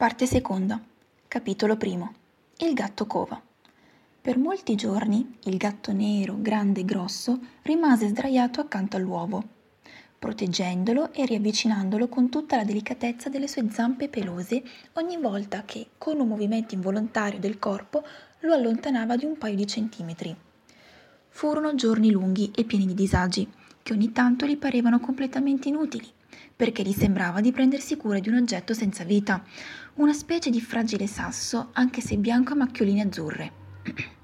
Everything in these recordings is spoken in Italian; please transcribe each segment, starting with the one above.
Parte seconda. Capitolo primo. Il gatto cova. Per molti giorni il gatto nero, grande e grosso, rimase sdraiato accanto all'uovo, proteggendolo e riavvicinandolo con tutta la delicatezza delle sue zampe pelose ogni volta che, con un movimento involontario del corpo, lo allontanava di un paio di centimetri. Furono giorni lunghi e pieni di disagi, che ogni tanto gli parevano completamente inutili, perché gli sembrava di prendersi cura di un oggetto senza vita, una specie di fragile sasso, anche se bianco a macchioline azzurre.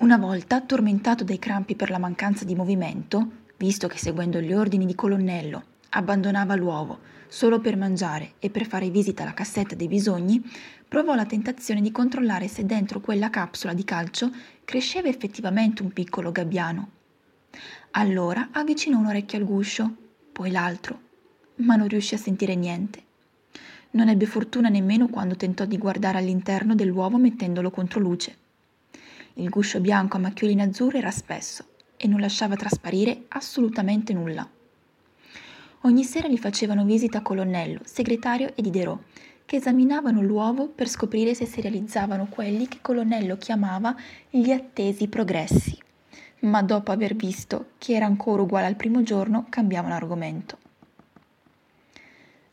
Una volta, tormentato dai crampi per la mancanza di movimento, visto che seguendo gli ordini di colonnello abbandonava l'uovo solo per mangiare e per fare visita alla cassetta dei bisogni, provò la tentazione di controllare se dentro quella capsula di calcio cresceva effettivamente un piccolo gabbiano. Allora avvicinò un orecchio al guscio, poi l'altro, ma non riuscì a sentire niente. Non ebbe fortuna nemmeno quando tentò di guardare all'interno dell'uovo mettendolo contro luce. Il guscio bianco a macchioline azzurre era spesso e non lasciava trasparire assolutamente nulla. Ogni sera gli facevano visita colonnello, segretario e Diderot, che esaminavano l'uovo per scoprire se si realizzavano quelli che colonnello chiamava gli attesi progressi, ma dopo aver visto che era ancora uguale al primo giorno cambiavano argomento.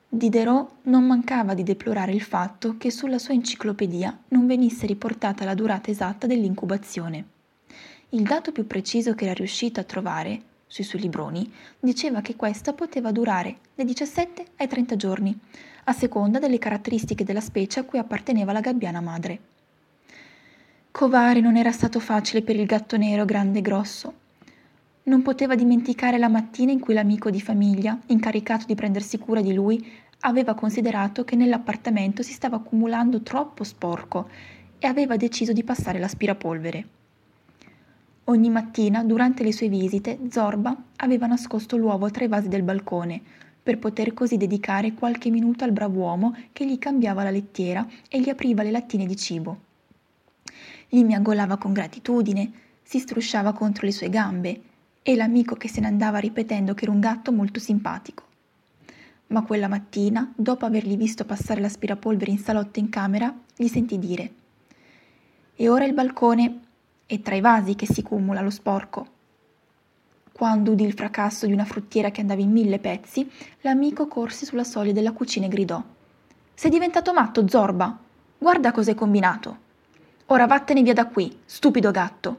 Diderot non mancava di deplorare il fatto che sulla sua enciclopedia non venisse riportata la durata esatta dell'incubazione. Il dato più preciso che era riuscito a trovare sui suoi libroni diceva che questa poteva durare dai 17 ai 30 giorni, a seconda delle caratteristiche della specie a cui apparteneva la gabbiana madre. Covare non era stato facile per il gatto nero grande e grosso. Non poteva dimenticare la mattina in cui l'amico di famiglia, incaricato di prendersi cura di lui, aveva considerato che nell'appartamento si stava accumulando troppo sporco e aveva deciso di passare l'aspirapolvere. Ogni mattina, durante le sue visite, Zorba aveva nascosto l'uovo tra i vasi del balcone, per poter così dedicare qualche minuto al brav'uomo che gli cambiava la lettiera e gli apriva le lattine di cibo. Gli miagolava con gratitudine, si strusciava contro le sue gambe e l'amico che se ne andava ripetendo che era un gatto molto simpatico ma quella mattina, dopo avergli visto passare l'aspirapolvere in salotto in camera, gli sentì dire E ora il balcone è tra i vasi che si cumula lo sporco. Quando udì il fracasso di una fruttiera che andava in mille pezzi, l'amico corse sulla soglia della cucina e gridò Sei diventato matto, Zorba! Guarda cos'hai combinato! Ora vattene via da qui, stupido gatto!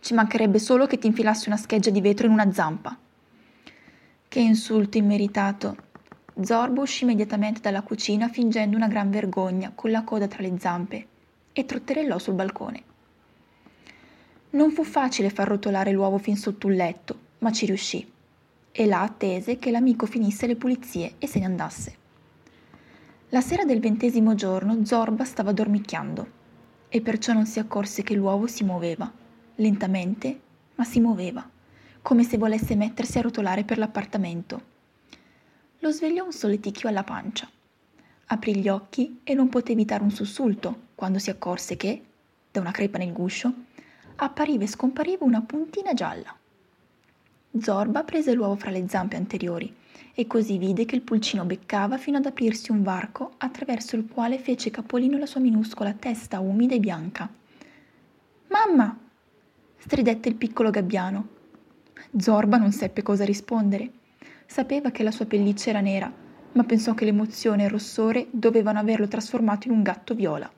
Ci mancherebbe solo che ti infilassi una scheggia di vetro in una zampa. Che insulto immeritato, Zorbo uscì immediatamente dalla cucina fingendo una gran vergogna, con la coda tra le zampe, e trotterellò sul balcone. Non fu facile far rotolare l'uovo fin sotto un letto, ma ci riuscì, e là attese che l'amico finisse le pulizie e se ne andasse. La sera del ventesimo giorno Zorba stava dormicchiando, e perciò non si accorse che l'uovo si muoveva, lentamente, ma si muoveva, come se volesse mettersi a rotolare per l'appartamento lo svegliò un solleticchio alla pancia. Aprì gli occhi e non poté evitare un sussulto quando si accorse che, da una crepa nel guscio, appariva e scompariva una puntina gialla. Zorba prese l'uovo fra le zampe anteriori e così vide che il pulcino beccava fino ad aprirsi un varco attraverso il quale fece capolino la sua minuscola testa umida e bianca. Mamma! stridette il piccolo gabbiano. Zorba non seppe cosa rispondere Sapeva che la sua pelliccia era nera, ma pensò che l'emozione e il rossore dovevano averlo trasformato in un gatto viola.